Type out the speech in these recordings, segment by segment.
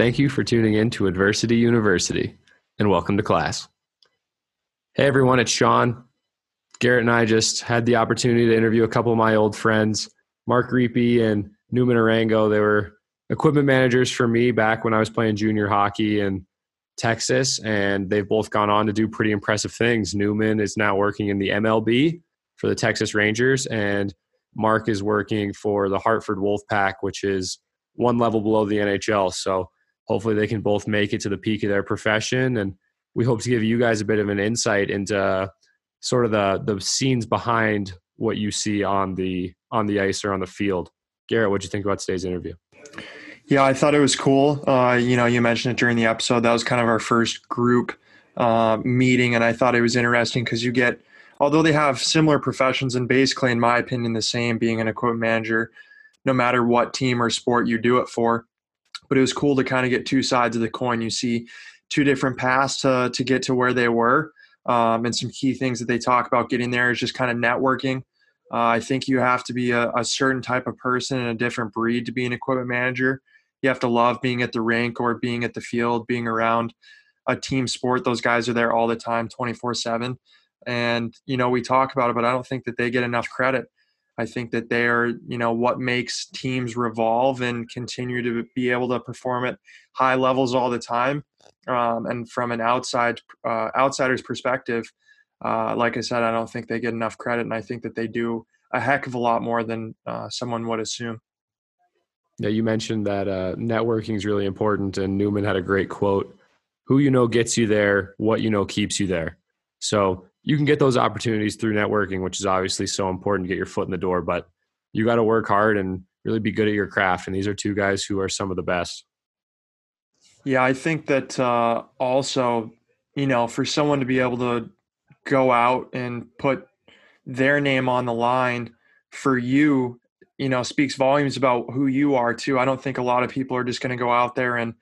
Thank you for tuning in to Adversity University and welcome to class. Hey everyone, it's Sean. Garrett and I just had the opportunity to interview a couple of my old friends, Mark Reapy and Newman Arango. They were equipment managers for me back when I was playing junior hockey in Texas, and they've both gone on to do pretty impressive things. Newman is now working in the MLB for the Texas Rangers, and Mark is working for the Hartford Wolfpack, which is one level below the NHL. So hopefully they can both make it to the peak of their profession. And we hope to give you guys a bit of an insight into sort of the the scenes behind what you see on the on the ice or on the field. Garrett, what do you think about today's interview? Yeah, I thought it was cool. Uh, you know, you mentioned it during the episode. That was kind of our first group uh, meeting, and I thought it was interesting because you get, although they have similar professions and basically, in my opinion, the same, being an equipment manager, no matter what team or sport you do it for. But it was cool to kind of get two sides of the coin. You see two different paths to to get to where they were, um, and some key things that they talk about getting there is just kind of networking. Uh, I think you have to be a, a, certain type of person and a different breed to be an equipment manager. You have to love being at the rink or being at the field, being around a team sport. Those guys are there all the time, 24 7. And, you know, we talk about it, but I don't think that they get enough credit. I think that they are, you know, what makes teams revolve and continue to be able to perform at high levels all the time. Um, and from an outside uh, outsider's perspective, uh, like I said, I don't think they get enough credit, and I think that they do a heck of a lot more than uh, someone would assume. Yeah, you mentioned that uh, networking is really important, and Newman had a great quote: "Who you know gets you there. What you know keeps you there." So you can get those opportunities through networking, which is obviously so important to get your foot in the door. But you got to work hard and really be good at your craft. And these are two guys who are some of the best. Yeah, I think that uh, also, you know, for someone to be able to go out and put their name on the line for you, you know, speaks volumes about who you are too. I don't think a lot of people are just going to go out there and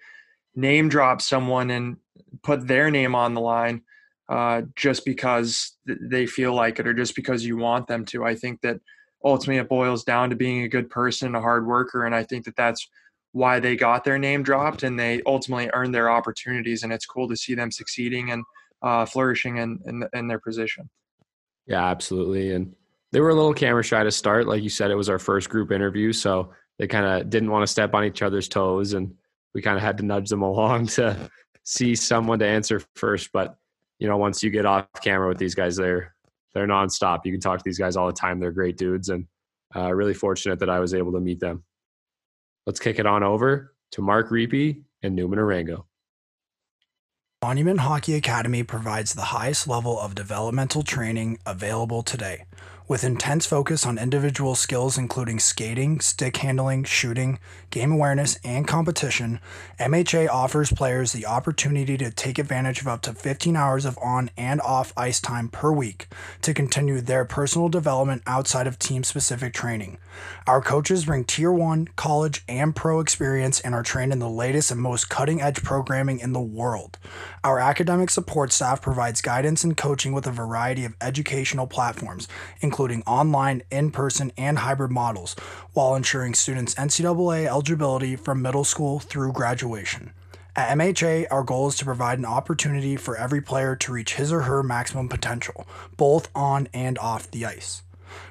name drop someone and put their name on the line uh, just because they feel like it or just because you want them to. I think that ultimately it boils down to being a good person, a hard worker, and I think that that's why they got their name dropped and they ultimately earned their opportunities. And it's cool to see them succeeding and uh, flourishing in, in, in their position. Yeah, absolutely. And they were a little camera shy to start. Like you said, it was our first group interview, so they kind of didn't want to step on each other's toes, and we kind of had to nudge them along to see someone to answer first. But you know, once you get off camera with these guys, they're they're nonstop. You can talk to these guys all the time. They're great dudes, and uh, really fortunate that I was able to meet them. Let's kick it on over to Mark Reapy and Newman Arango. Monument Hockey Academy provides the highest level of developmental training available today. With intense focus on individual skills including skating, stick handling, shooting, game awareness, and competition, MHA offers players the opportunity to take advantage of up to 15 hours of on and off ice time per week to continue their personal development outside of team specific training. Our coaches bring tier 1, college, and pro experience and are trained in the latest and most cutting edge programming in the world. Our academic support staff provides guidance and coaching with a variety of educational platforms, including online, in person, and hybrid models, while ensuring students' NCAA eligibility from middle school through graduation. At MHA, our goal is to provide an opportunity for every player to reach his or her maximum potential, both on and off the ice.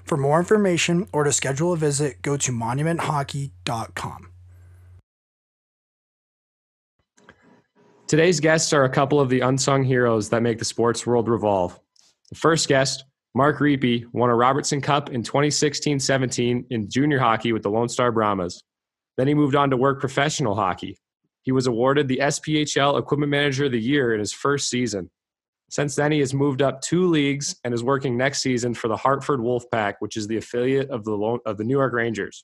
For more information or to schedule a visit, go to monumenthockey.com. Today's guests are a couple of the unsung heroes that make the sports world revolve. The first guest, Mark Reapy, won a Robertson Cup in 2016 17 in junior hockey with the Lone Star Brahmas. Then he moved on to work professional hockey. He was awarded the SPHL Equipment Manager of the Year in his first season. Since then, he has moved up two leagues and is working next season for the Hartford Wolfpack, which is the affiliate of the, Lone, of the New York Rangers.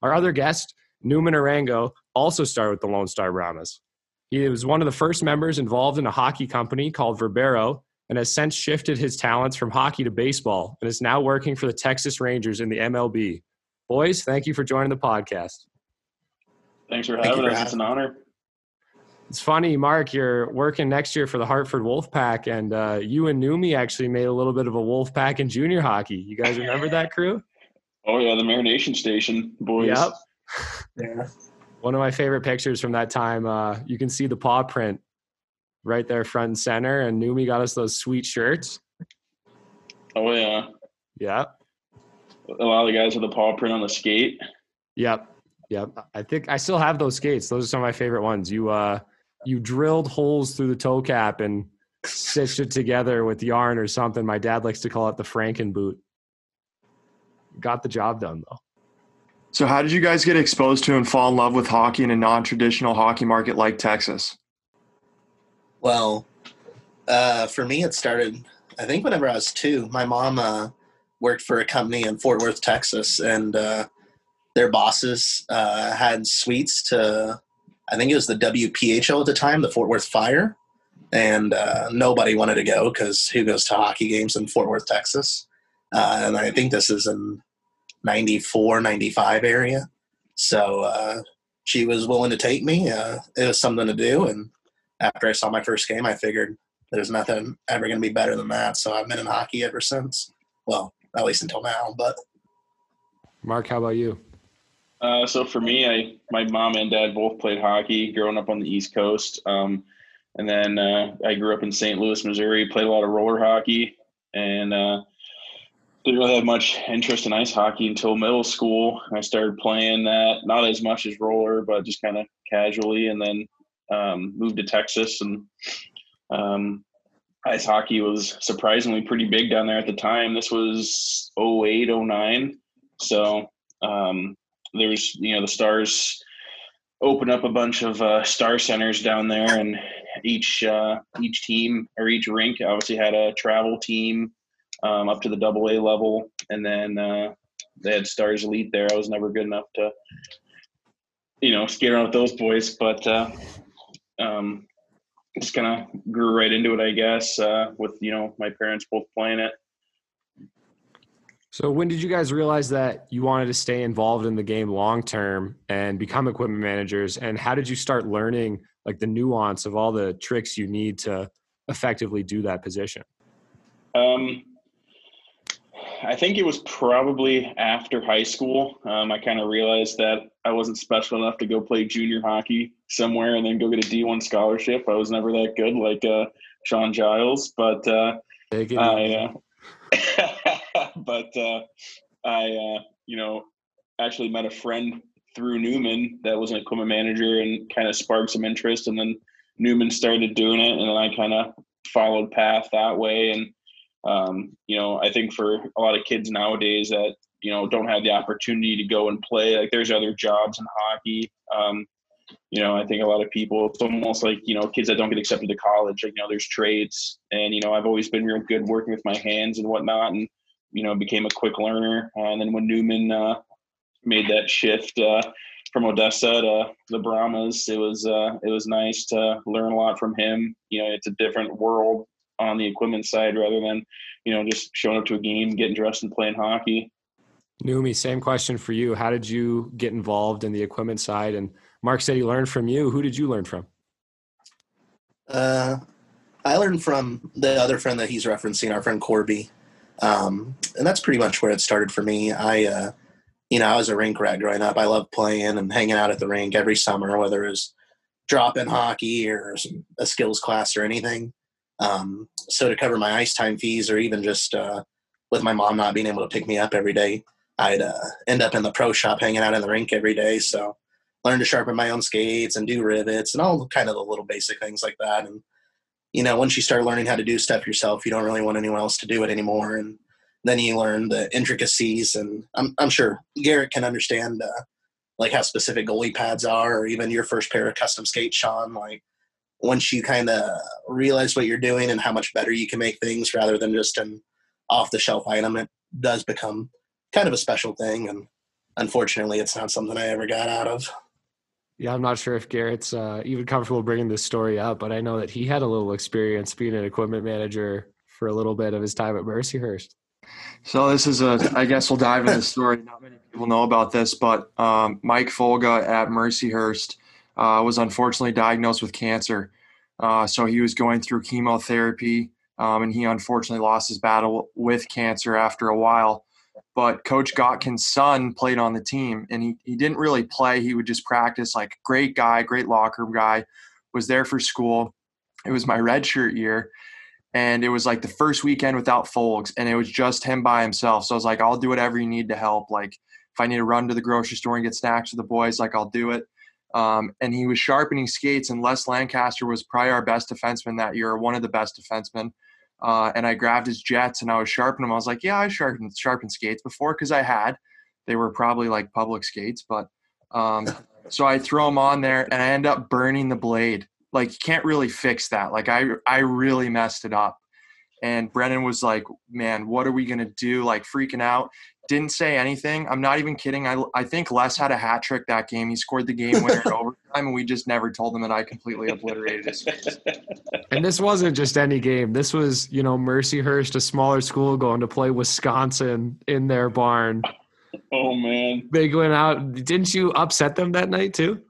Our other guest, Newman Arango, also started with the Lone Star Brahmas. He was one of the first members involved in a hockey company called Verbero and has since shifted his talents from hockey to baseball and is now working for the Texas Rangers in the MLB. Boys, thank you for joining the podcast. Thanks for having us. It's an honor. It's funny, Mark, you're working next year for the Hartford Wolfpack, and uh, you and Numi actually made a little bit of a Wolfpack in junior hockey. You guys remember that crew? Oh, yeah, the Marination Station boys. Yep. Yeah. One of my favorite pictures from that time, uh, you can see the paw print right there front and center. And Numi got us those sweet shirts. Oh yeah. Yeah. A lot of the guys with the paw print on the skate. Yep. Yep. I think I still have those skates. Those are some of my favorite ones. You uh you drilled holes through the toe cap and stitched it together with yarn or something. My dad likes to call it the Franken boot. Got the job done though. So, how did you guys get exposed to and fall in love with hockey in a non traditional hockey market like Texas? Well, uh, for me, it started, I think, whenever I was two. My mom uh, worked for a company in Fort Worth, Texas, and uh, their bosses uh, had suites to, I think it was the WPHL at the time, the Fort Worth Fire. And uh, nobody wanted to go because who goes to hockey games in Fort Worth, Texas? Uh, and I think this is in 94, 95 area. So she was willing to take me. It was something to do. And after I saw my first game, I figured there's nothing ever going to be better than that. So I've been in hockey ever since. Well, at least until now. But Mark, how about you? Uh, so for me, I my mom and dad both played hockey growing up on the East Coast, um, and then uh, I grew up in St. Louis, Missouri. Played a lot of roller hockey, and uh, didn't really have much interest in ice hockey until middle school. I started playing that, not as much as roller, but just kind of casually, and then um, moved to Texas. And um, ice hockey was surprisingly pretty big down there at the time. This was 08, 09. So um, there's, you know, the Stars opened up a bunch of uh, star centers down there, and each uh, each team or each rink obviously had a travel team um, up to the double A level, and then uh, they had Stars Elite there. I was never good enough to, you know, skate around with those boys, but uh, um, just kind of grew right into it, I guess, uh, with you know my parents both playing it. So when did you guys realize that you wanted to stay involved in the game long term and become equipment managers? And how did you start learning like the nuance of all the tricks you need to effectively do that position? Um, I think it was probably after high school. Um, I kind of realized that I wasn't special enough to go play junior hockey somewhere and then go get a D1 scholarship. I was never that good like uh, Sean Giles, but uh, I, uh, but uh, I, uh, you know, actually met a friend through Newman that was an equipment manager and kind of sparked some interest. And then Newman started doing it, and then I kind of followed path that way and um, you know, I think for a lot of kids nowadays that you know don't have the opportunity to go and play, like there's other jobs in hockey. Um, you know, I think a lot of people, it's almost like, you know, kids that don't get accepted to college, like, you know, there's trades. And, you know, I've always been real good working with my hands and whatnot and, you know, became a quick learner. And then when Newman uh, made that shift uh, from Odessa to the Brahmas, it was, uh, it was nice to learn a lot from him. You know, it's a different world on the equipment side rather than, you know, just showing up to a game, getting dressed, and playing hockey. Numi, same question for you. How did you get involved in the equipment side? And Mark said he learned from you. Who did you learn from? Uh, I learned from the other friend that he's referencing, our friend Corby. Um, and that's pretty much where it started for me. I, uh, you know, I was a rink rat growing up. I loved playing and hanging out at the rink every summer, whether it was drop in hockey or a skills class or anything. Um, so to cover my ice time fees, or even just uh, with my mom not being able to pick me up every day, I'd uh, end up in the pro shop hanging out in the rink every day. So learn to sharpen my own skates and do rivets and all kind of the little basic things like that. And you know, once you start learning how to do stuff yourself, you don't really want anyone else to do it anymore. And then you learn the intricacies. And I'm I'm sure Garrett can understand uh, like how specific goalie pads are, or even your first pair of custom skates, Sean. Like once you kind of realize what you're doing and how much better you can make things rather than just an off the shelf item, it does become kind of a special thing. And unfortunately, it's not something I ever got out of. Yeah, I'm not sure if Garrett's uh, even comfortable bringing this story up, but I know that he had a little experience being an equipment manager for a little bit of his time at Mercyhurst. So this is a, I guess we'll dive into the story. Not many people know about this, but um, Mike Folga at Mercyhurst uh, was unfortunately diagnosed with cancer. Uh, so he was going through chemotherapy, um, and he unfortunately lost his battle with cancer after a while. but Coach Gotkin's son played on the team, and he he didn't really play. He would just practice. Like great guy, great locker room guy, was there for school. It was my redshirt year, and it was like the first weekend without Folks, and it was just him by himself. So I was like, I'll do whatever you need to help. Like if I need to run to the grocery store and get snacks for the boys, like I'll do it. Um, and he was sharpening skates, and Les Lancaster was probably our best defenseman that year, one of the best defensemen. Uh, and I grabbed his jets and I was sharpening them. I was like, yeah, I sharpened sharpened skates before because I had. They were probably like public skates, but um, so I throw them on there and I end up burning the blade. Like you can't really fix that. Like I I really messed it up. And Brennan was like, man, what are we gonna do? Like freaking out didn't say anything. I'm not even kidding. I, I think Les had a hat trick that game. He scored the game winner in overtime, and we just never told him that I completely obliterated his face. And this wasn't just any game. This was, you know, Mercyhurst, a smaller school, going to play Wisconsin in their barn. Oh man, they went out. Didn't you upset them that night too?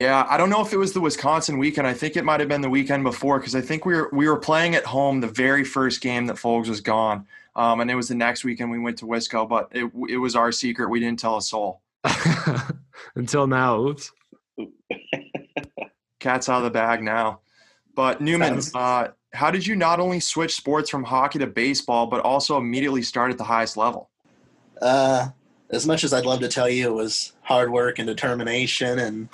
Yeah, I don't know if it was the Wisconsin weekend. I think it might have been the weekend before because I think we were we were playing at home the very first game that Folks was gone. Um, and it was the next weekend we went to Wisco, but it, it was our secret. We didn't tell a soul. Until now. Oops. Cat's out of the bag now. But Newman, uh, how did you not only switch sports from hockey to baseball, but also immediately start at the highest level? Uh, as much as I'd love to tell you it was hard work and determination and,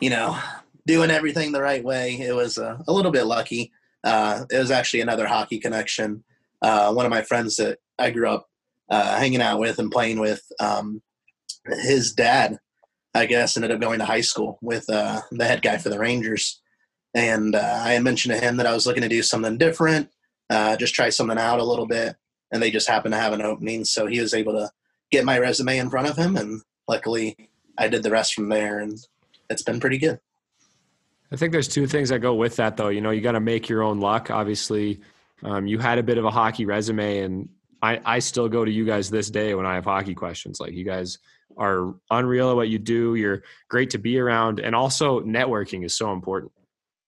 you know, doing everything the right way, it was uh, a little bit lucky. Uh, it was actually another hockey connection uh, one of my friends that I grew up uh, hanging out with and playing with, um, his dad, I guess, ended up going to high school with uh, the head guy for the Rangers. And uh, I had mentioned to him that I was looking to do something different, uh, just try something out a little bit. And they just happened to have an opening. So he was able to get my resume in front of him. And luckily, I did the rest from there. And it's been pretty good. I think there's two things that go with that, though. You know, you got to make your own luck. Obviously, um, you had a bit of a hockey resume, and I, I still go to you guys this day when I have hockey questions. Like you guys are unreal at what you do. You're great to be around, and also networking is so important.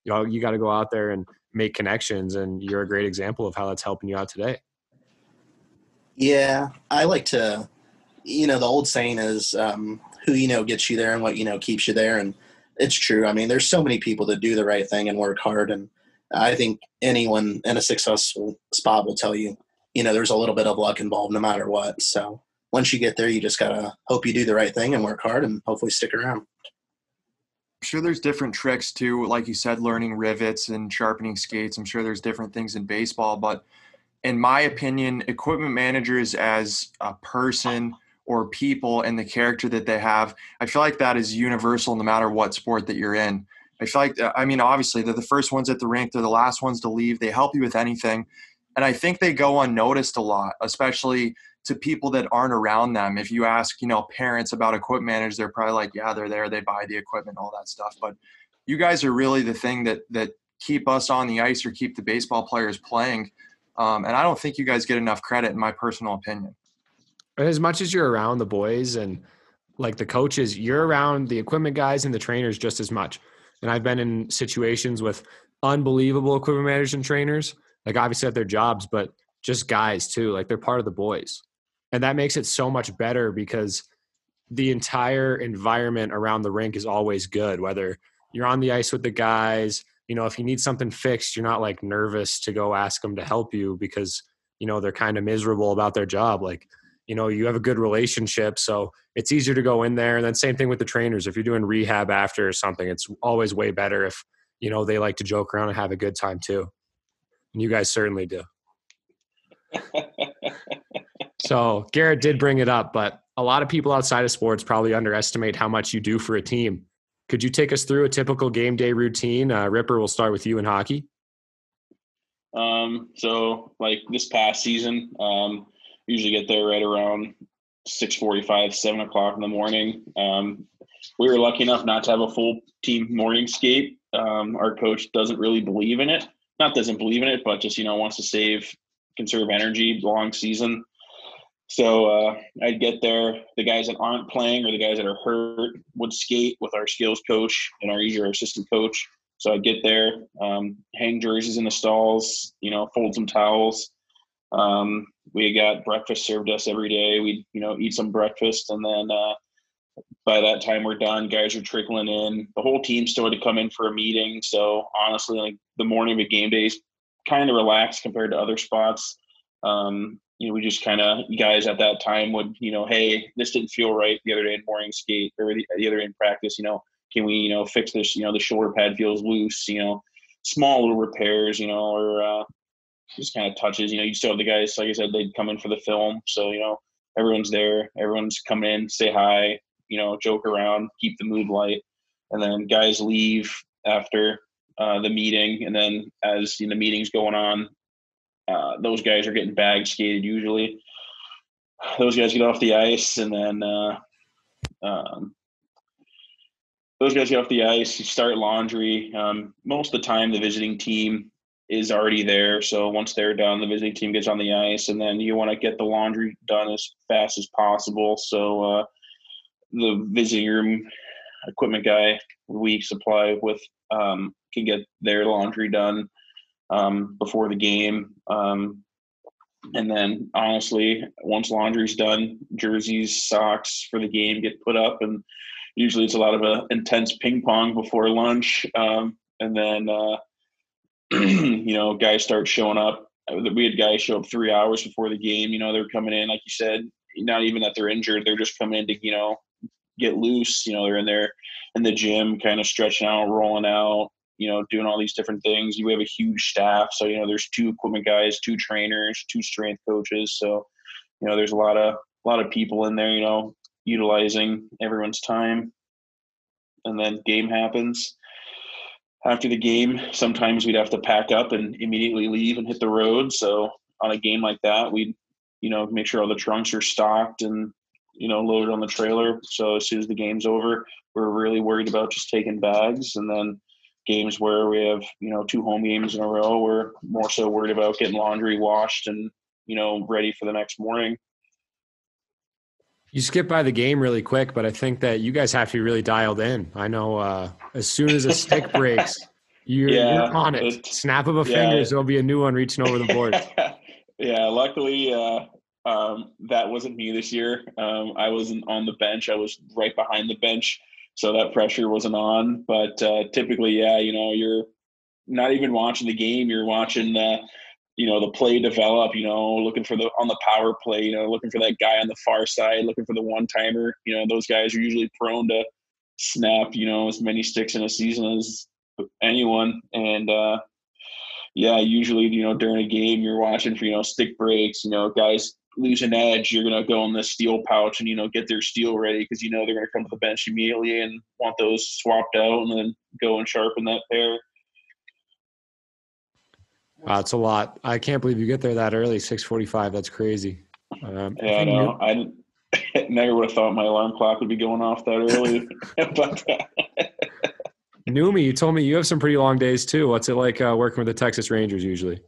You know, you got to go out there and make connections, and you're a great example of how that's helping you out today. Yeah, I like to. You know, the old saying is, um, "Who you know gets you there, and what you know keeps you there." And it's true. I mean, there's so many people that do the right thing and work hard, and I think anyone in a successful spot will tell you, you know, there's a little bit of luck involved no matter what. So once you get there, you just got to hope you do the right thing and work hard and hopefully stick around. I'm sure there's different tricks too, like you said, learning rivets and sharpening skates. I'm sure there's different things in baseball, but in my opinion, equipment managers as a person or people and the character that they have, I feel like that is universal no matter what sport that you're in. I feel like, I mean, obviously, they're the first ones at the rink, they're the last ones to leave. They help you with anything. And I think they go unnoticed a lot, especially to people that aren't around them. If you ask, you know, parents about equipment managers, they're probably like, yeah, they're there, they buy the equipment, all that stuff. But you guys are really the thing that, that keep us on the ice or keep the baseball players playing. Um, and I don't think you guys get enough credit, in my personal opinion. As much as you're around the boys and like the coaches, you're around the equipment guys and the trainers just as much. And I've been in situations with unbelievable equipment managers and trainers, like obviously at their jobs, but just guys too. Like they're part of the boys. And that makes it so much better because the entire environment around the rink is always good, whether you're on the ice with the guys, you know, if you need something fixed, you're not like nervous to go ask them to help you because, you know, they're kind of miserable about their job. Like you know you have a good relationship so it's easier to go in there. And then same thing with the trainers. If you're doing rehab after or something it's always way better if you know they like to joke around and have a good time too. And you guys certainly do. So garrett did bring it up but a lot of people outside of sports probably underestimate how much you do for a team. Could you take us through a typical game day routine? Uh, ripper we'll start with you in hockey. Um, so like this past season um, usually get there right around 6.45 7 o'clock in the morning. Um, we were lucky enough not to have a full team morning skate. Um, our coach doesn't really believe in it. Not doesn't believe in it but just you know wants to save conserve energy long season. So uh, i'd get there. The guys that aren't playing or the guys that are hurt would skate with our skills coach and our easier assistant coach. So i'd get there um, hang jerseys in the stalls you know fold some towels Um, we got breakfast served us every day. We you know eat some breakfast, and then uh, by that time we're done. Guys are trickling in. The whole team still had to come in for a meeting. So honestly, like the morning of a game day is kind of relaxed compared to other spots. Um, you know, we just kind of guys at that time would, you know, hey, this didn't feel right the other day in morning skate or the, the other day in practice. You know, can we, you know, fix this? You know, the shoulder pad feels loose. You know, small little repairs. You know, or uh, just kind of touches. You know, you still have the guys, like I said, they'd come in for the film. So you know, everyone's there. Everyone's coming in, say hi. You know, joke around, keep the mood light, and then guys leave after uh, the meeting, and then as you know, the meeting's going on, uh, those guys are getting bag skated usually. Those guys get off the ice, and then uh, um, those guys get off the ice. You start laundry. Um, most of the time, the visiting team is already there. So once they're done, the visiting team gets on the ice, and then you want to get the laundry done as fast as possible. So uh, the visiting room equipment guy we supply with um, can get their laundry done um, before the game. Um, and then honestly, once laundry's done, jerseys, socks for the game get put up, and usually it's a lot of a intense ping pong before lunch. Um, and then uh, you know, guys start showing up. We had guys show up three hours before the game. You know, they're coming in, like you said, not even that they're injured; they're just coming in to you know get loose. You know, they're in there in the gym, kind of stretching out, rolling out, you know, doing all these different things. We have a huge staff, so you know, there's two equipment guys, two trainers, two strength coaches. So, you know, there's a lot of a lot of people in there. You know, utilizing everyone's time, and then game happens. After the game, sometimes we'd have to pack up and immediately leave and hit the road. So on a game like that, we'd you know make sure all the trunks are stocked and you know loaded on the trailer. So as soon as the game's over, we're really worried about just taking bags and then games where we have you know two home games in a row we're more so worried about getting laundry washed and you know ready for the next morning you skip by the game really quick but i think that you guys have to be really dialed in i know uh, as soon as a stick breaks you're, yeah, you're on it. snap of a yeah. fingers there'll be a new one reaching over the board yeah luckily uh, um, that wasn't me this year um, i wasn't on the bench i was right behind the bench so that pressure wasn't on. But uh, typically, yeah, you know, you're not even watching the game; you're watching the, you know, the play develop. You know, looking for the on the power play. You know, looking for that guy on the far side, looking for the one timer. You know, those guys are usually prone to snap. You know, as many sticks in a season as anyone, and uh, yeah, usually you know during a game you're watching for you know stick breaks. You know, guys lose an edge, you're to go in the steel pouch and you know get their steel ready because you know they're to come to the bench immediately and want those swapped out and then go and sharpen that pair. Wow, it's a lot. I can't believe you get there that early, six forty-five. That's crazy. Um, yeah, I know. I never would have thought my alarm clock would be going off that early. but Numi, you told me you have some pretty long days too. What's it like uh, working with the Texas Rangers usually?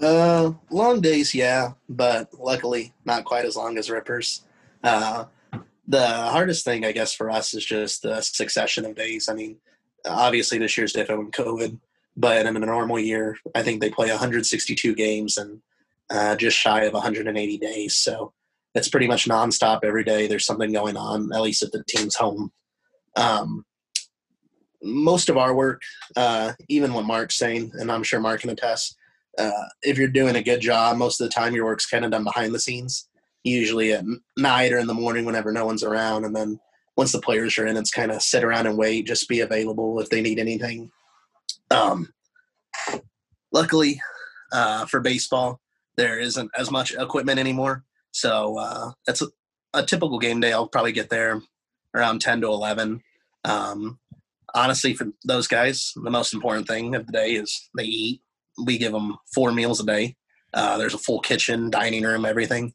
Uh, long days, yeah, but luckily not quite as long as Rippers. Uh, the hardest thing, I guess, for us is just the succession of days. I mean, obviously this year's different with COVID, but in a normal year, I think they play 162 games and uh, just shy of 180 days. So it's pretty much nonstop every day. There's something going on, at least at the team's home. Um, most of our work, uh, even what Mark's saying, and I'm sure Mark can attest, uh, if you're doing a good job, most of the time your work's kind of done behind the scenes, usually at night or in the morning whenever no one's around. And then once the players are in, it's kind of sit around and wait, just be available if they need anything. Um, luckily uh, for baseball, there isn't as much equipment anymore. So uh, that's a, a, typical game day. I'll probably get there around 10 to 11. Um, honestly, for those guys, the most important thing of the day is they eat we give them four meals a day. Uh, there's a full kitchen, dining room, everything.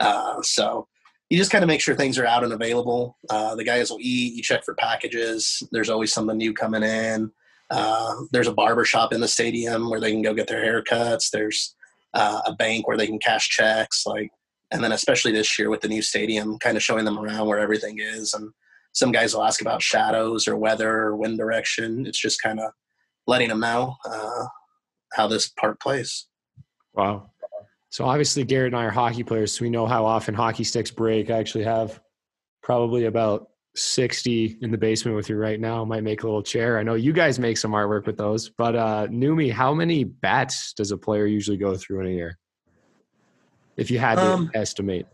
Uh, so you just kind of make sure things are out and available. Uh, the guys will eat. You check for packages. There's always something new coming in. Uh, there's a barber shop in the stadium where they can go get their haircuts. There's uh, a bank where they can cash checks. Like, and then especially this year with the new stadium, kind of showing them around where everything is. And some guys will ask about shadows or weather or wind direction. It's just kind of letting them know. Uh, how this part plays. Wow. So obviously, Garrett and I are hockey players, so we know how often hockey sticks break. I actually have probably about 60 in the basement with you right now. Might make a little chair. I know you guys make some artwork with those, but uh Numi, how many bats does a player usually go through in a year? If you had to Um, estimate.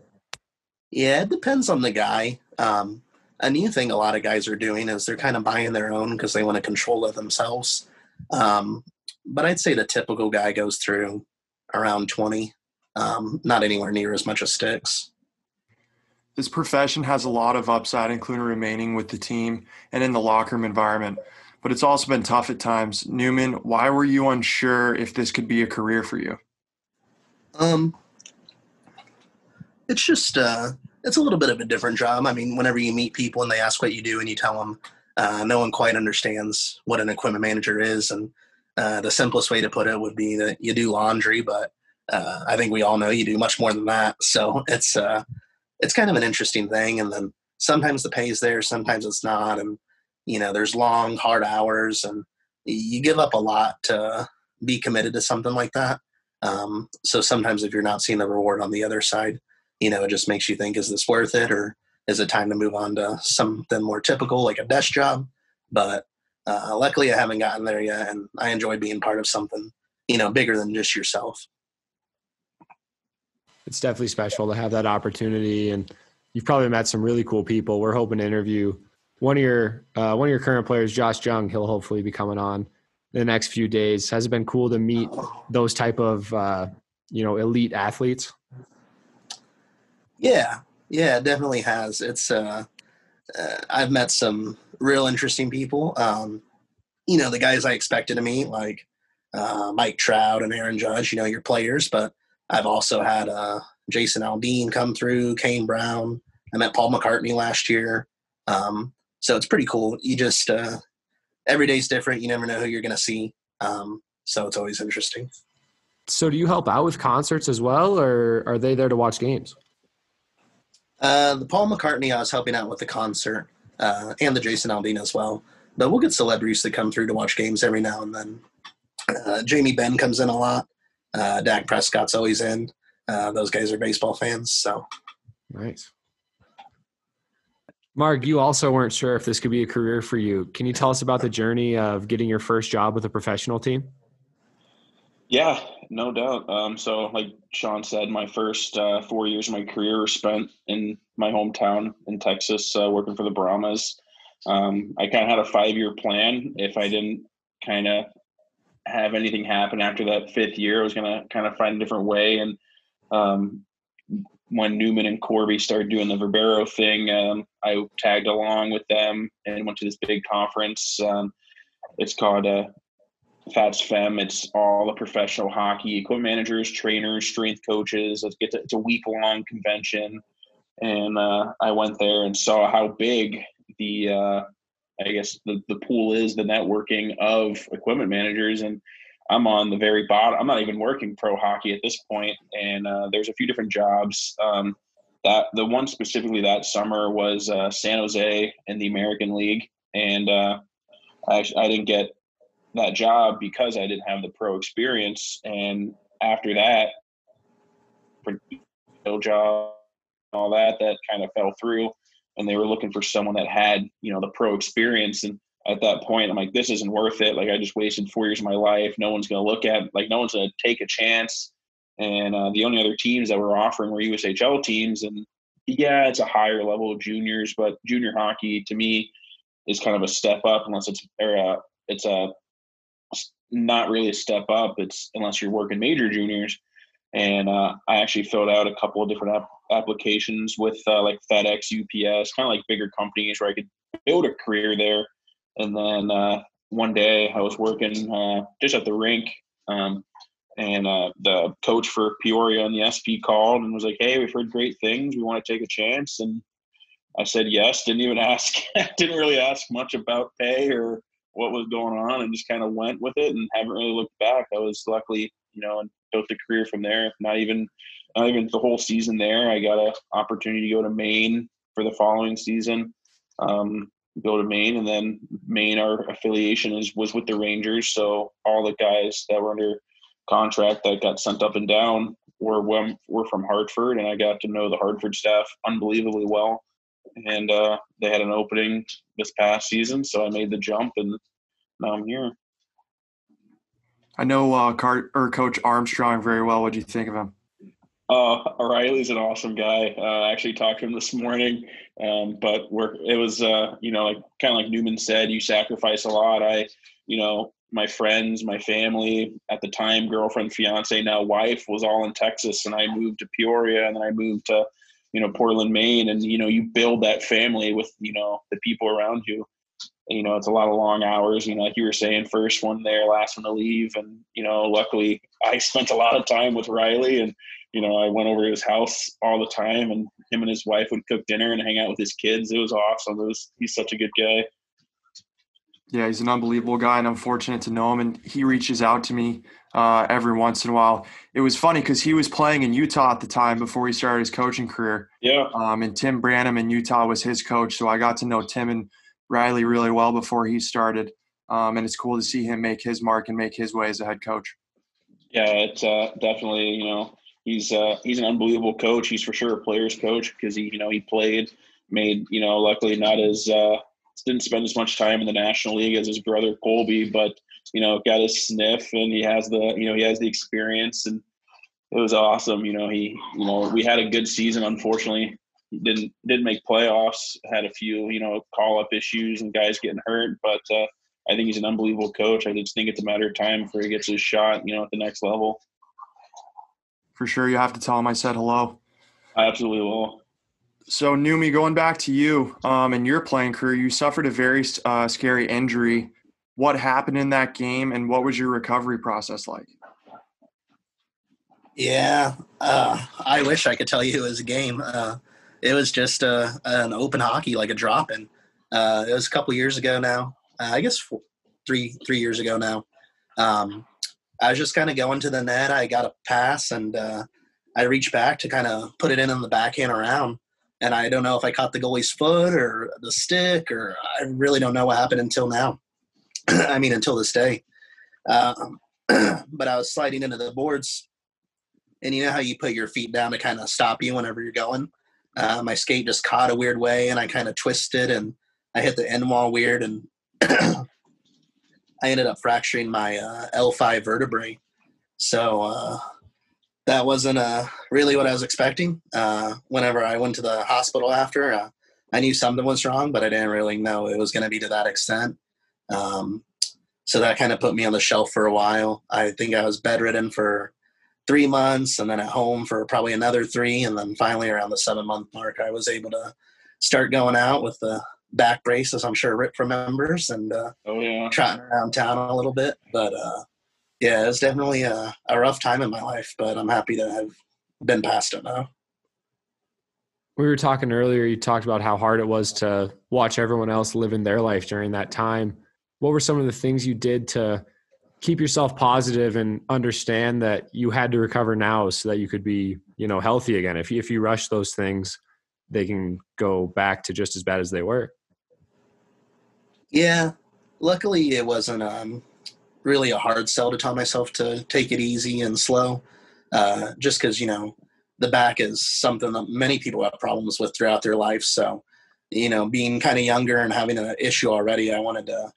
Yeah, it depends on the guy. Um, a new thing a lot of guys are doing is they're kind of buying their own because they want to control it themselves. Um, but I'd say the typical guy goes through around 20, um, not anywhere near as much as sticks. This profession has a lot of upside, including remaining with the team and in the locker room environment. But it's also been tough at times. Newman, why were you unsure if this could be a career for you? Um, it's just uh, it's a little bit of a different job. I mean, whenever you meet people and they ask what you do, and you tell them, uh, no one quite understands what an equipment manager is. And uh, the simplest way to put it would be that you do laundry, but uh, I think we all know you do much more than that. So it's uh, it's kind of an interesting thing. And then sometimes the pay's there, sometimes it's not, and you know, there's long, hard hours, and you give up a lot to be committed to something like that. Um, so sometimes if you're not seeing the reward on the other side, you know, it just makes you think, is this worth it? Or is it time to move on to something more typical like a desk job? But uh, luckily I haven't gotten there yet. And I enjoy being part of something, you know, bigger than just yourself. It's definitely special to have that opportunity, and you've probably met some really cool people. We're hoping to interview one of your uh, one of your current players, Josh Jung. He'll hopefully be coming on in the next few days. Has it been cool to meet those type of uh, you know elite athletes? Yeah, yeah, it definitely has. It's uh, uh I've met some real interesting people. Um, you know, the guys I expected to meet, like uh, Mike Trout and Aaron Judge. You know, your players, but I've also had uh, Jason Aldean come through, Kane Brown. I met Paul McCartney last year. Um, so it's pretty cool. You just uh, every day's different. You never know who you're going to see. Um, so it's always interesting. So, do you help out with concerts as well, or are they there to watch games? Uh, the Paul McCartney, I was helping out with the concert, uh, and the Jason Aldean as well. But we'll get celebrities to come through to watch games every now and then. Uh, Jamie Benn comes in a lot. Uh, Dak Prescott's always in. Uh, those guys are baseball fans, so Nice. Mark, you also weren't sure if this could be a career for you. Can you tell us about the journey of getting your first job with a professional team? Yeah, no doubt. Um, so, like Sean said, my first uh, four years of my career were spent in my hometown in Texas, uh, working for the Brahmas. Um, I kind of had a five-year plan. If I didn't kind of have anything happen after that fifth year, I was going to kind of find a different way. And um, when Newman and Corby started doing the Verbero thing, um, I tagged along with them and went to this big conference. Um, it's called uh, Fats Fem. It's all the professional hockey equipment managers, trainers, strength coaches. It's, it's a, it's a week long convention, and uh, I went there and saw how big the uh, I guess the the pool is, the networking of equipment managers, and I'm on the very bottom. I'm not even working pro hockey at this point, and uh, there's a few different jobs. Um, that the one specifically that summer was uh, San Jose in the American League, and uh, I, I didn't get that job because I didn't have the pro experience. And after that, job, all that, that kind of fell through. And they were looking for someone that had, you know, the pro experience. And at that point, I'm like, this isn't worth it. Like, I just wasted four years of my life. No one's going to look at, like, no one's going to take a chance. And uh, the only other teams that were offering were USHL teams. And yeah, it's a higher level of juniors, but junior hockey to me is kind of a step up unless it's, or uh, it's a not really a step up. It's unless you're working major juniors. And uh, I actually filled out a couple of different applications with uh, like FedEx, UPS, kind of like bigger companies where I could build a career there. And then uh, one day I was working uh, just at the rink, um, and uh, the coach for Peoria and the SP called and was like, "Hey, we've heard great things. We want to take a chance." And I said yes. Didn't even ask. didn't really ask much about pay or what was going on, and just kind of went with it and haven't really looked back. I was luckily, you know, and built a career from there. Not even, not even the whole season there. I got an opportunity to go to Maine for the following season. Um, go to Maine, and then Maine, our affiliation is was with the Rangers. So all the guys that were under contract that got sent up and down we're we're from Hartford, and I got to know the Hartford staff unbelievably well. And uh, they had an opening this past season, so I made the jump, and now I'm here. I know uh, Car- or Coach Armstrong very well. What do you think of him? Uh, O'Reilly's an awesome guy. Uh, I actually talked to him this morning, um, but it was, uh, you know, like kind of like Newman said, you sacrifice a lot. I, you know, my friends, my family at the time, girlfriend, fiance, now wife was all in Texas, and I moved to Peoria, and then I moved to, you know, Portland, Maine, and you know, you build that family with, you know, the people around you you know, it's a lot of long hours. You know, like you were saying, first one there, last one to leave. And, you know, luckily I spent a lot of time with Riley and, you know, I went over to his house all the time and him and his wife would cook dinner and hang out with his kids. It was awesome. It was, he's such a good guy. Yeah, he's an unbelievable guy, and I'm fortunate to know him. And he reaches out to me uh, every once in a while. It was funny because he was playing in Utah at the time before he started his coaching career. Yeah. Um, and Tim Branham in Utah was his coach, so I got to know Tim and Riley really well before he started. Um, and it's cool to see him make his mark and make his way as a head coach. Yeah, it's uh, definitely you know he's uh, he's an unbelievable coach. He's for sure a player's coach because he you know he played, made you know luckily not as uh, didn't spend as much time in the National League as his brother Colby, but you know got his sniff and he has the you know he has the experience and it was awesome. You know he you know we had a good season. Unfortunately, didn't didn't make playoffs. Had a few you know call up issues and guys getting hurt, but uh, I think he's an unbelievable coach. I just think it's a matter of time before he gets his shot. You know, at the next level. For sure, you have to tell him I said hello. I absolutely will. So, Numi, going back to you um, in your playing career, you suffered a very uh, scary injury. What happened in that game, and what was your recovery process like? Yeah, uh, I wish I could tell you it was a game. Uh, it was just uh, an open hockey, like a drop in. Uh, it was a couple years ago now. Uh, I guess four, three three years ago now. Um, I was just kind of going to the net. I got a pass and uh, I reached back to kind of put it in on the backhand around. And I don't know if I caught the goalie's foot or the stick, or I really don't know what happened until now. I mean, until this day. Um, but I was sliding into the boards, and you know how you put your feet down to kind of stop you whenever you're going. Uh, my skate just caught a weird way, and I kind of twisted, and I hit the end wall weird, and I ended up fracturing my uh, L5 vertebrae. So uh, that wasn't uh, really what I was expecting. Uh, whenever I went to the hospital after, uh, I knew something was wrong, but I didn't really know it was going to be to that extent. Um, so that kind of put me on the shelf for a while. I think I was bedridden for three months and then at home for probably another three. And then finally, around the seven month mark, I was able to start going out with the back brace, as I'm sure Rip remembers, and uh, oh, yeah. trotting around town a little bit. But uh, yeah, it was definitely a, a rough time in my life, but I'm happy to have been past it now. We were talking earlier, you talked about how hard it was to watch everyone else living their life during that time. What were some of the things you did to keep yourself positive and understand that you had to recover now so that you could be you know healthy again. If you, if you rush those things they can go back to just as bad as they were. Yeah. Luckily it wasn't um, really a hard sell to tell myself to take it easy and slow uh, just because you know the back is something that many people have problems with throughout their life. So you know being kind of younger and having an issue already i wanted to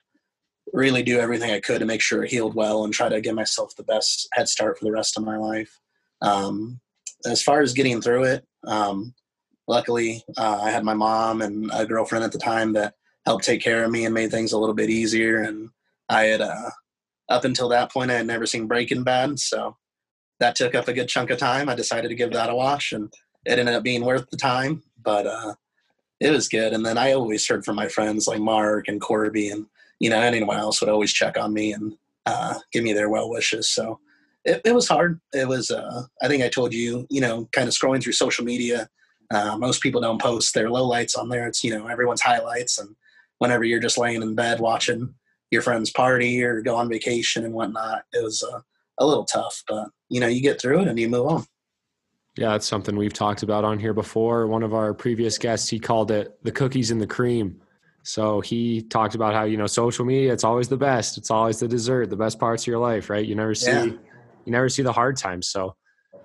really do everything I could to make sure it healed well and try to give myself the best head start for the rest of my life. Um, as far as getting through it, um, luckily uh, I had my mom and a girlfriend at the time that helped take care of me and made things a little bit easier. And I had, uh, up until that point, I had never seen Breaking Bad, so that took up a good chunk of time. I decided to give that a watch, and it ended up being worth the time. But uh, it was good. And then I always heard from my friends like Mark and Corby and you know, anyone else would always check on me and uh, give me their well wishes. So it, it was hard. It was, uh, I think I told you, you know, kind of scrolling through social media. Uh, most people don't post their lowlights on there. It's, you know, everyone's highlights. And whenever you're just laying in bed watching your friend's party or go on vacation and whatnot, it was uh, a little tough. But, you know, you get through it and you move on. Yeah, it's something we've talked about on here before. One of our previous guests, he called it the cookies and the cream so he talked about how, you know, social media, it's always the best. It's always the dessert, the best parts of your life, right? You never see yeah. you never see the hard times. So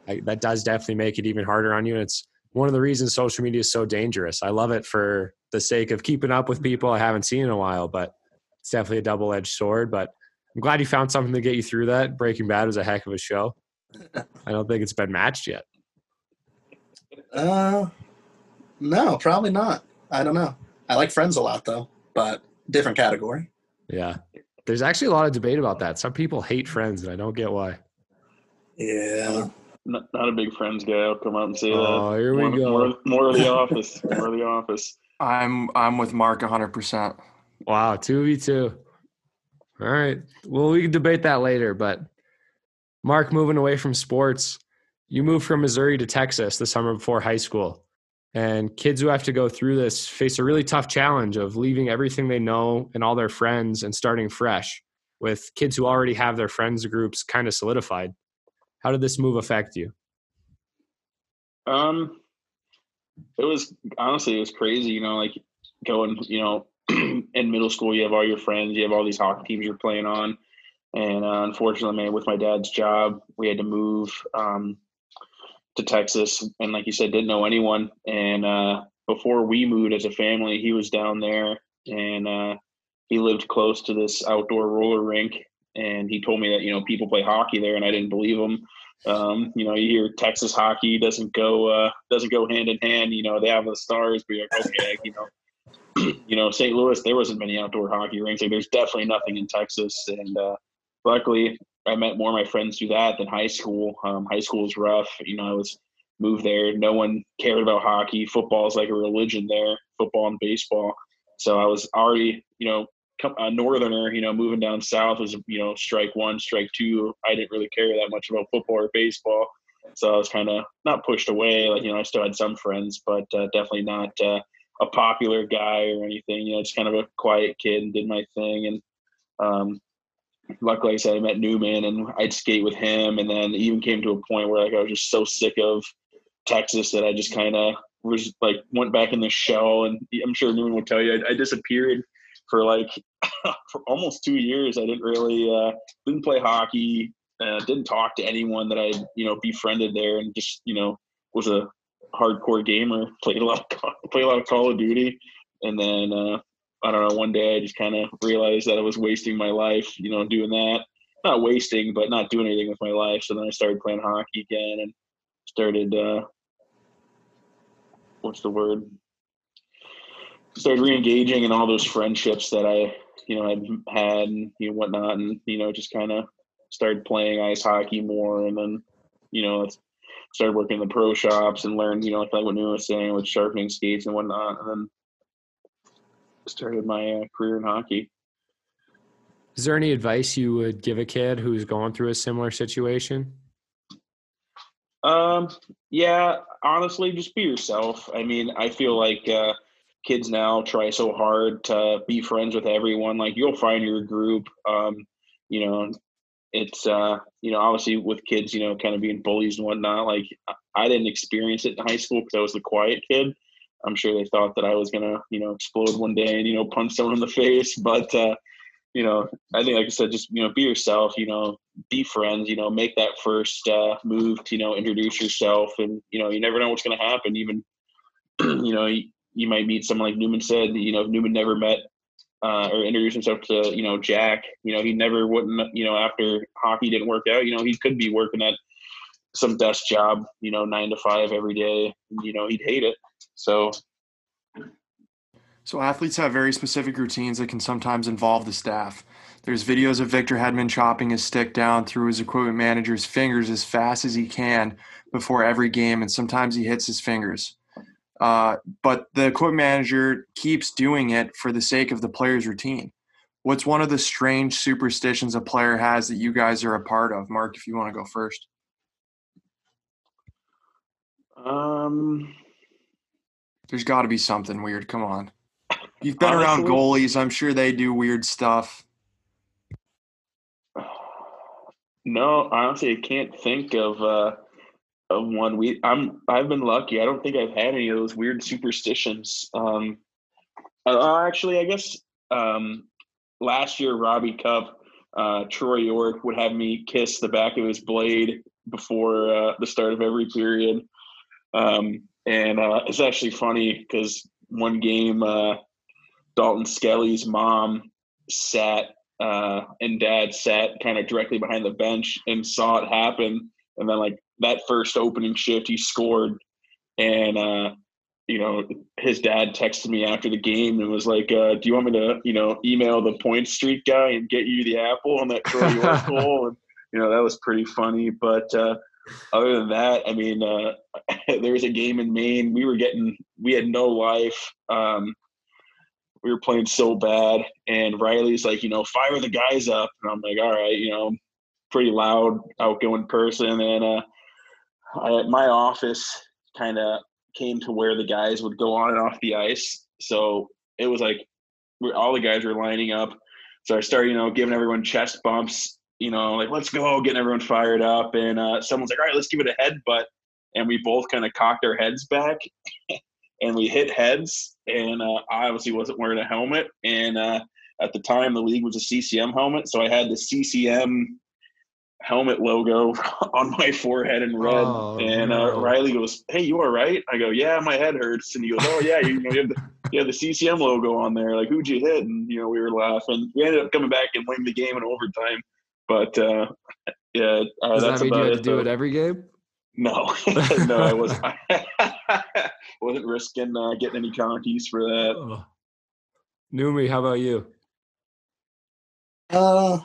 I, that does definitely make it even harder on you. And it's one of the reasons social media is so dangerous. I love it for the sake of keeping up with people I haven't seen in a while, but it's definitely a double edged sword. But I'm glad you found something to get you through that. Breaking Bad was a heck of a show. I don't think it's been matched yet. Uh, no, probably not. I don't know. I like Friends a lot though, but different category. Yeah. There's actually a lot of debate about that. Some people hate Friends, and I don't get why. Yeah. Not, not a big Friends guy. I'll come out and say Oh, that. Oh, here we more, go. More, more of the Office. More of the Office. I'm I'm with Mark 100. percent Wow, two v two. All right. Well, we can debate that later. But Mark, moving away from sports, you moved from Missouri to Texas the summer before high school, and kids who have to go through this face a really tough challenge of leaving everything they know and all their friends and starting fresh with kids who already have their friends groups kind of solidified. How did this move affect you? Um, it was honestly it was crazy. You know, like going. You know, in middle school, you have all your friends. You have all these hockey teams you're playing on, and uh, unfortunately, man, with my dad's job, we had to move um, to Texas, and like you said, didn't know anyone. And uh, before we moved as a family, he was down there, and uh, he lived close to this outdoor roller rink. And he told me that you know people play hockey there, and I didn't believe him. Um, you know, you hear Texas hockey doesn't go uh, doesn't go hand in hand. You know, they have the stars, but you're like, okay, you know, you know, St. Louis, there wasn't many outdoor hockey rinks. Like, there's definitely nothing in Texas, and uh, luckily, I met more of my friends through that than high school. Um, high school was rough. You know, I was moved there. No one cared about hockey. Football is like a religion there. Football and baseball. So I was already, you know, a northerner, you know, moving down south was, you know, strike one, strike two. I didn't really care that much about football or baseball. So I was kind of not pushed away. Like, you know, I still had some friends, but uh, definitely not uh, a popular guy or anything. You know, just kind of a quiet kid and did my thing. And um, luckily, I said, I met Newman and I'd skate with him. And then even came to a point where like I was just so sick of Texas that I just kind of was like went back in the shell. And I'm sure Newman will tell you I, I disappeared for like for almost two years. I didn't really uh, didn't play hockey. Uh, didn't talk to anyone that I you know befriended there, and just you know was a hardcore gamer. Played a lot of played a lot of Call of Duty, and then uh, I don't know. One day I just kind of realized that I was wasting my life, you know, doing that. Not wasting, but not doing anything with my life. So then I started playing hockey again and started. Uh, what's the word? started re-engaging in all those friendships that I, you know, had had and you know, whatnot, and you know, just kind of started playing ice hockey more, and then, you know, started working in the pro shops and learned, you know, like what New was saying with sharpening skates and whatnot, and then started my uh, career in hockey. Is there any advice you would give a kid who's going through a similar situation? Um, yeah, honestly, just be yourself. I mean, I feel like uh, kids now try so hard to be friends with everyone. Like you'll find your group. Um, you know, it's uh, you know, obviously with kids, you know, kind of being bullies and whatnot. Like I didn't experience it in high school because I was the quiet kid. I'm sure they thought that I was gonna, you know, explode one day and you know punch someone in the face. But uh, you know, I think, like I said, just you know, be yourself. You know, be friends. You know, make that first uh, move to you know introduce yourself, and you know, you never know what's gonna happen. Even you know, you might meet someone like Newman said. You know, Newman never met uh, or introduced himself to you know Jack. You know, he never wouldn't. You know, after hockey didn't work out, you know, he could be working at some desk job. You know, nine to five every day. You know, he'd hate it. So. So athletes have very specific routines that can sometimes involve the staff. There's videos of Victor Hedman chopping his stick down through his equipment manager's fingers as fast as he can before every game, and sometimes he hits his fingers. Uh, but the equipment manager keeps doing it for the sake of the player's routine. What's one of the strange superstitions a player has that you guys are a part of? Mark, if you want to go first. Um, there's got to be something weird. Come on, you've been Honestly- around goalies. I'm sure they do weird stuff. No, honestly, I can't think of uh, of one. We I'm I've been lucky. I don't think I've had any of those weird superstitions. Um, uh, actually, I guess um, last year Robbie Cup, uh, Troy York would have me kiss the back of his blade before uh, the start of every period. Um, and uh, it's actually funny because one game, uh, Dalton Skelly's mom sat uh, and dad sat kind of directly behind the bench and saw it happen. And then, like that first opening shift, he scored. And uh, you know, his dad texted me after the game and was like, uh, "Do you want me to, you know, email the Pointstreak guy and get you the apple on that Troy York goal?" And you know, that was pretty funny. But uh, other than that, I mean, uh, there was a game in Maine. We were getting, we had no life. Um, we were playing so bad, and Riley's like, you know, fire the guys up, and I'm like, all right, you know, pretty loud, outgoing person, and uh, I, my office kind of came to where the guys would go on and off the ice. So it was like all the guys were lining up. So I started, you know, giving everyone chest bumps, you know, like let's go, getting everyone fired up. And uh, someone's like, all right, let's give it a headbutt. And we both kind of cocked our heads back and we hit heads. And uh, I obviously wasn't wearing a helmet. And uh, at the time, the league was a CCM helmet. So I had the CCM helmet logo on my forehead in red. Oh, and uh, no. Riley goes, "Hey, you all right?" I go, "Yeah, my head hurts." And he goes, "Oh yeah, you know, you have the you have the CCM logo on there. Like, who'd you hit?" And you know, we were laughing. We ended up coming back and winning the game in overtime. But uh, yeah, uh, Does that's that mean about you had it. to do though. it every game? No, no, I wasn't. wasn't risking uh, getting any counties for that. Oh. Numi, how about you? Uh,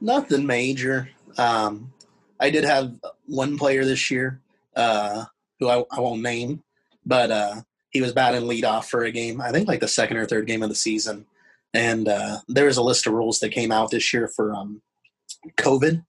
nothing major. Um, I did have one player this year uh, who I, I won't name, but uh, he was batting leadoff for a game. I think like the second or third game of the season, and uh, there was a list of rules that came out this year for um, COVID,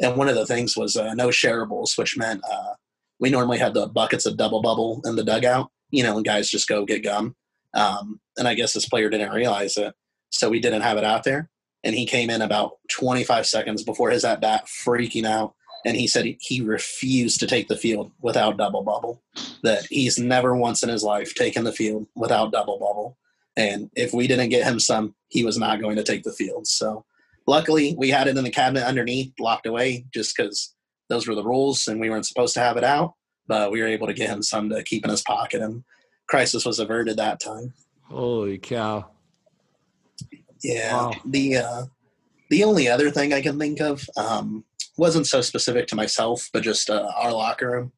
and one of the things was uh, no shareables, which meant uh, we normally had the buckets of Dubble Bubble in the dugout, you know, and guys just go get gum. Um, and I guess this player didn't realize it, so we didn't have it out there and he came in about 25 seconds before his at bat, freaking out. And he said he refused to take the field without Dubble Bubble. That he's never once in his life taken the field without Dubble Bubble. And if we didn't get him some, he was not going to take the field. So luckily, we had it in the cabinet underneath, locked away, just because those were the rules and we weren't supposed to have it out. But we were able to get him some to keep in his pocket, and crisis was averted that time. Holy cow! Yeah. Wow. The uh, the only other thing I can think of um, wasn't so specific to myself, but just uh, our locker room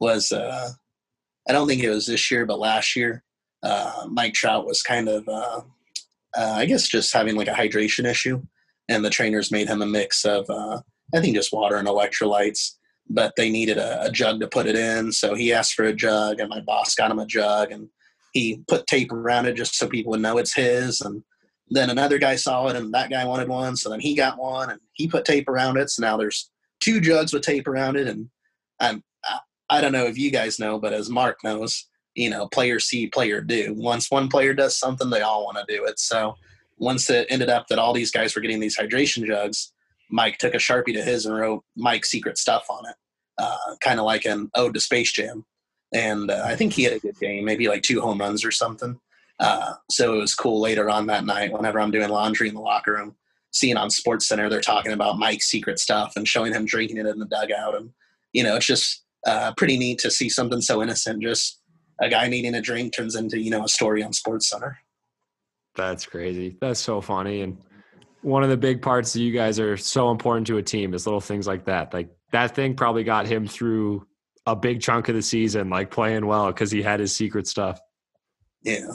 was. Uh, I don't think it was this year, but last year, uh, Mike Trout was kind of, uh, uh, I guess, just having like a hydration issue, and the trainers made him a mix of, uh, I think, just water and electrolytes. But they needed a, a jug to put it in, so he asked for a jug, and my boss got him a jug, and he put tape around it just so people would know it's his, and then another guy saw it and that guy wanted one so then he got one and he put tape around it so now there's two jugs with tape around it and i'm i don't know if you guys know but as mark knows you know player see player do once one player does something they all want to do it so once it ended up that all these guys were getting these hydration jugs mike took a sharpie to his and wrote mike's secret stuff on it uh, kind of like an ode to space jam and uh, i think he had a good game maybe like two home runs or something uh, so it was cool later on that night whenever I'm doing laundry in the locker room, seeing on Sports Center they're talking about Mike's secret stuff and showing him drinking it in the dugout, and you know it's just uh, pretty neat to see something so innocent. Just a guy needing a drink turns into you know a story on Sports Center. That's crazy. That's so funny, and one of the big parts that you guys are so important to a team is little things like that. Like that thing probably got him through a big chunk of the season, like playing well because he had his secret stuff. Yeah.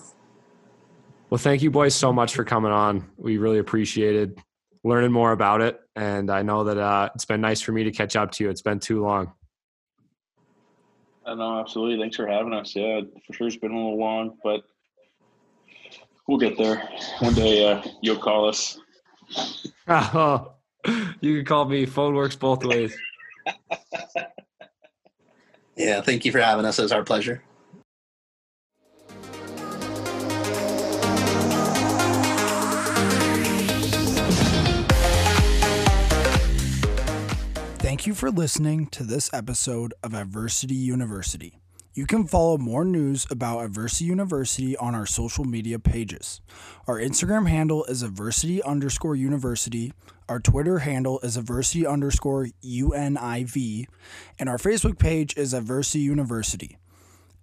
Well, thank you boys so much for coming on. We really appreciated learning more about it. And I know that uh, it's been nice for me to catch up to you. It's been too long. I know, absolutely. Thanks for having us. Yeah, for sure it's been a little long, but we'll get there. One day uh, you'll call us. Oh, you can call me. Phone works both ways. Yeah, thank you for having us. It was our pleasure. Thank you for listening to this episode of Adversity University. You can follow more news about Adversity University on our social media pages. Our Instagram handle is adversity underscore university. Our Twitter handle is adversity underscore UNIV. And our Facebook page is Adversity University.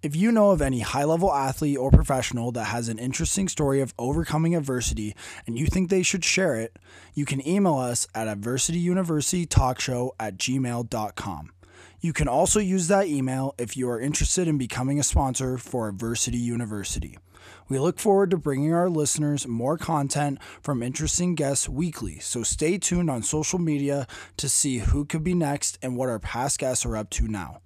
If you know of any high level athlete or professional that has an interesting story of overcoming adversity and you think they should share it, you can email us at adversityuniversitytalkshow at gmail.com. You can also use that email if you are interested in becoming a sponsor for Adversity University. We look forward to bringing our listeners more content from interesting guests weekly, so stay tuned on social media to see who could be next and what our past guests are up to now.